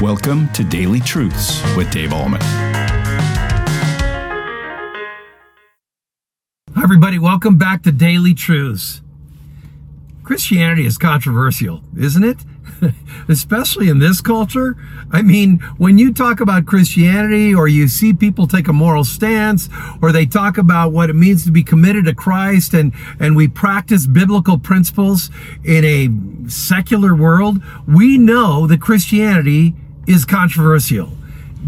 Welcome to Daily Truths with Dave Ahlman. Hi, everybody. Welcome back to Daily Truths. Christianity is controversial, isn't it? Especially in this culture. I mean, when you talk about Christianity or you see people take a moral stance or they talk about what it means to be committed to Christ and, and we practice biblical principles in a secular world, we know that Christianity is controversial.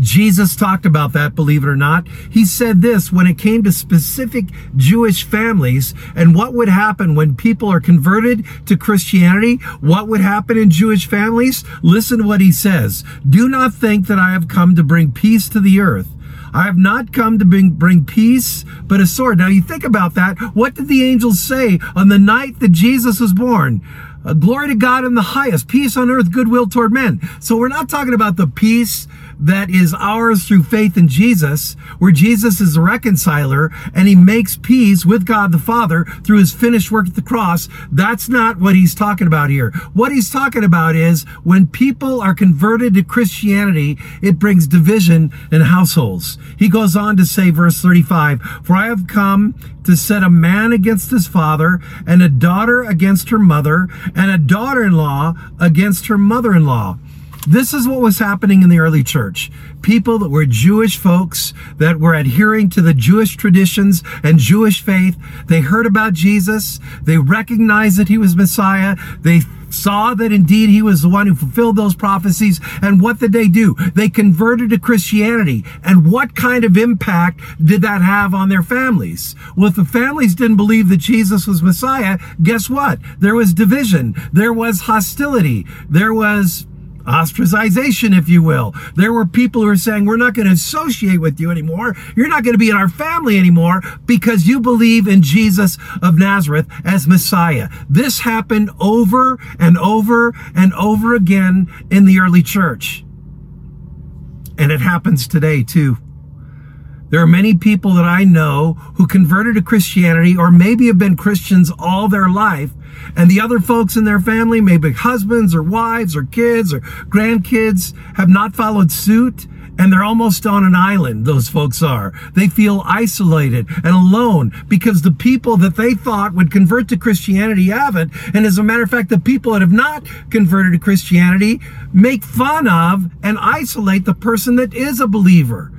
Jesus talked about that, believe it or not. He said this when it came to specific Jewish families and what would happen when people are converted to Christianity, what would happen in Jewish families. Listen to what he says. Do not think that I have come to bring peace to the earth. I have not come to bring, bring peace, but a sword. Now you think about that. What did the angels say on the night that Jesus was born? Uh, glory to God in the highest, peace on earth, goodwill toward men. So we're not talking about the peace that is ours through faith in Jesus, where Jesus is the reconciler and he makes peace with God the Father through his finished work at the cross. That's not what he's talking about here. What he's talking about is when people are converted to Christianity, it brings division in households. He goes on to say, verse 35, For I have come to set a man against his father, and a daughter against her mother, and a daughter in law against her mother in law. This is what was happening in the early church. People that were Jewish folks that were adhering to the Jewish traditions and Jewish faith. They heard about Jesus. They recognized that he was Messiah. They saw that indeed he was the one who fulfilled those prophecies. And what did they do? They converted to Christianity. And what kind of impact did that have on their families? Well, if the families didn't believe that Jesus was Messiah, guess what? There was division. There was hostility. There was ostracization, if you will. There were people who were saying, we're not going to associate with you anymore. You're not going to be in our family anymore because you believe in Jesus of Nazareth as Messiah. This happened over and over and over again in the early church. And it happens today too. There are many people that I know who converted to Christianity or maybe have been Christians all their life. And the other folks in their family, maybe husbands or wives or kids or grandkids, have not followed suit. And they're almost on an island, those folks are. They feel isolated and alone because the people that they thought would convert to Christianity haven't. And as a matter of fact, the people that have not converted to Christianity make fun of and isolate the person that is a believer.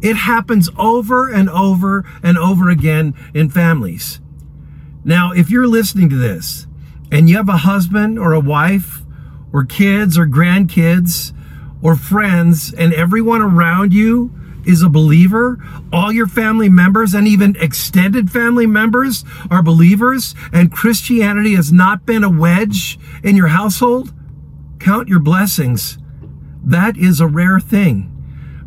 It happens over and over and over again in families. Now, if you're listening to this and you have a husband or a wife or kids or grandkids or friends and everyone around you is a believer, all your family members and even extended family members are believers, and Christianity has not been a wedge in your household, count your blessings. That is a rare thing.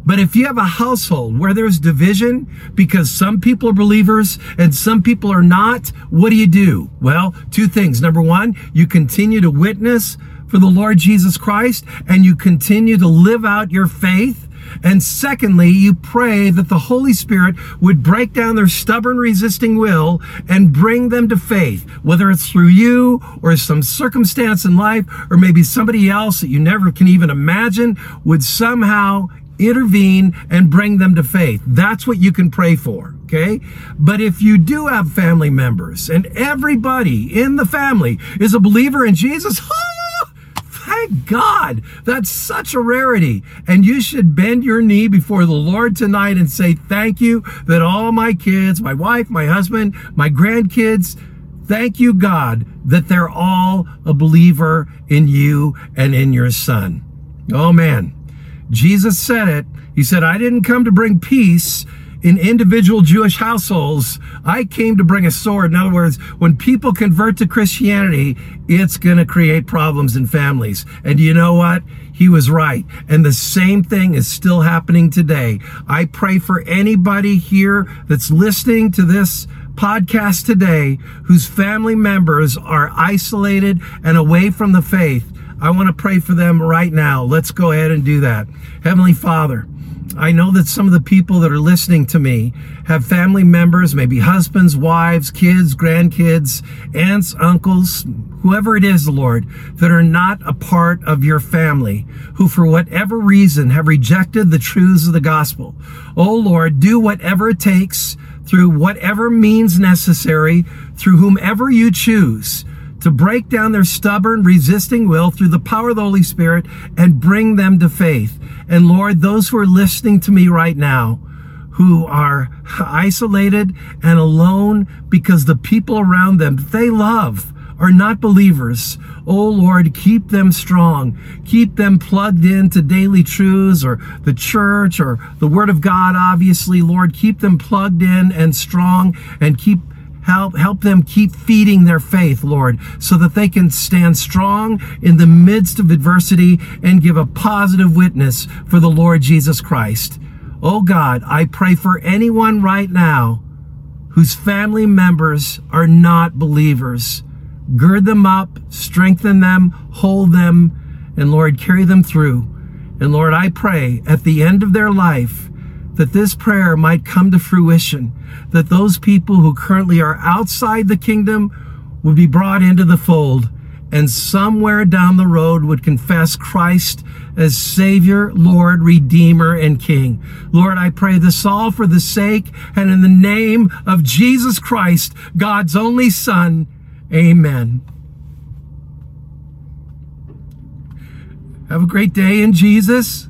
But if you have a household where there's division because some people are believers and some people are not, what do you do? Well, two things. Number one, you continue to witness for the Lord Jesus Christ and you continue to live out your faith. And secondly, you pray that the Holy Spirit would break down their stubborn, resisting will and bring them to faith, whether it's through you or some circumstance in life, or maybe somebody else that you never can even imagine would somehow intervene and bring them to faith. That's what you can pray for. Okay. But if you do have family members and everybody in the family is a believer in Jesus, thank God. That's such a rarity. And you should bend your knee before the Lord tonight and say, thank you that all my kids, my wife, my husband, my grandkids, thank you, God, that they're all a believer in you and in your son. Oh man. Jesus said it. He said, I didn't come to bring peace in individual Jewish households. I came to bring a sword. In other words, when people convert to Christianity, it's going to create problems in families. And you know what? He was right. And the same thing is still happening today. I pray for anybody here that's listening to this podcast today whose family members are isolated and away from the faith I want to pray for them right now. Let's go ahead and do that. Heavenly Father, I know that some of the people that are listening to me have family members, maybe husbands, wives, kids, grandkids, aunts, uncles, whoever it is, Lord, that are not a part of your family, who for whatever reason have rejected the truths of the gospel. Oh Lord, do whatever it takes through whatever means necessary, through whomever you choose to break down their stubborn, resisting will through the power of the Holy Spirit and bring them to faith. And Lord, those who are listening to me right now, who are isolated and alone because the people around them they love are not believers. Oh Lord, keep them strong. Keep them plugged into daily truths or the church or the word of God, obviously. Lord, keep them plugged in and strong and keep Help, help them keep feeding their faith, Lord, so that they can stand strong in the midst of adversity and give a positive witness for the Lord Jesus Christ. Oh God, I pray for anyone right now whose family members are not believers. Gird them up, strengthen them, hold them, and Lord, carry them through. And Lord, I pray at the end of their life, that this prayer might come to fruition, that those people who currently are outside the kingdom would be brought into the fold, and somewhere down the road would confess Christ as Savior, Lord, Redeemer, and King. Lord, I pray this all for the sake and in the name of Jesus Christ, God's only Son. Amen. Have a great day in Jesus.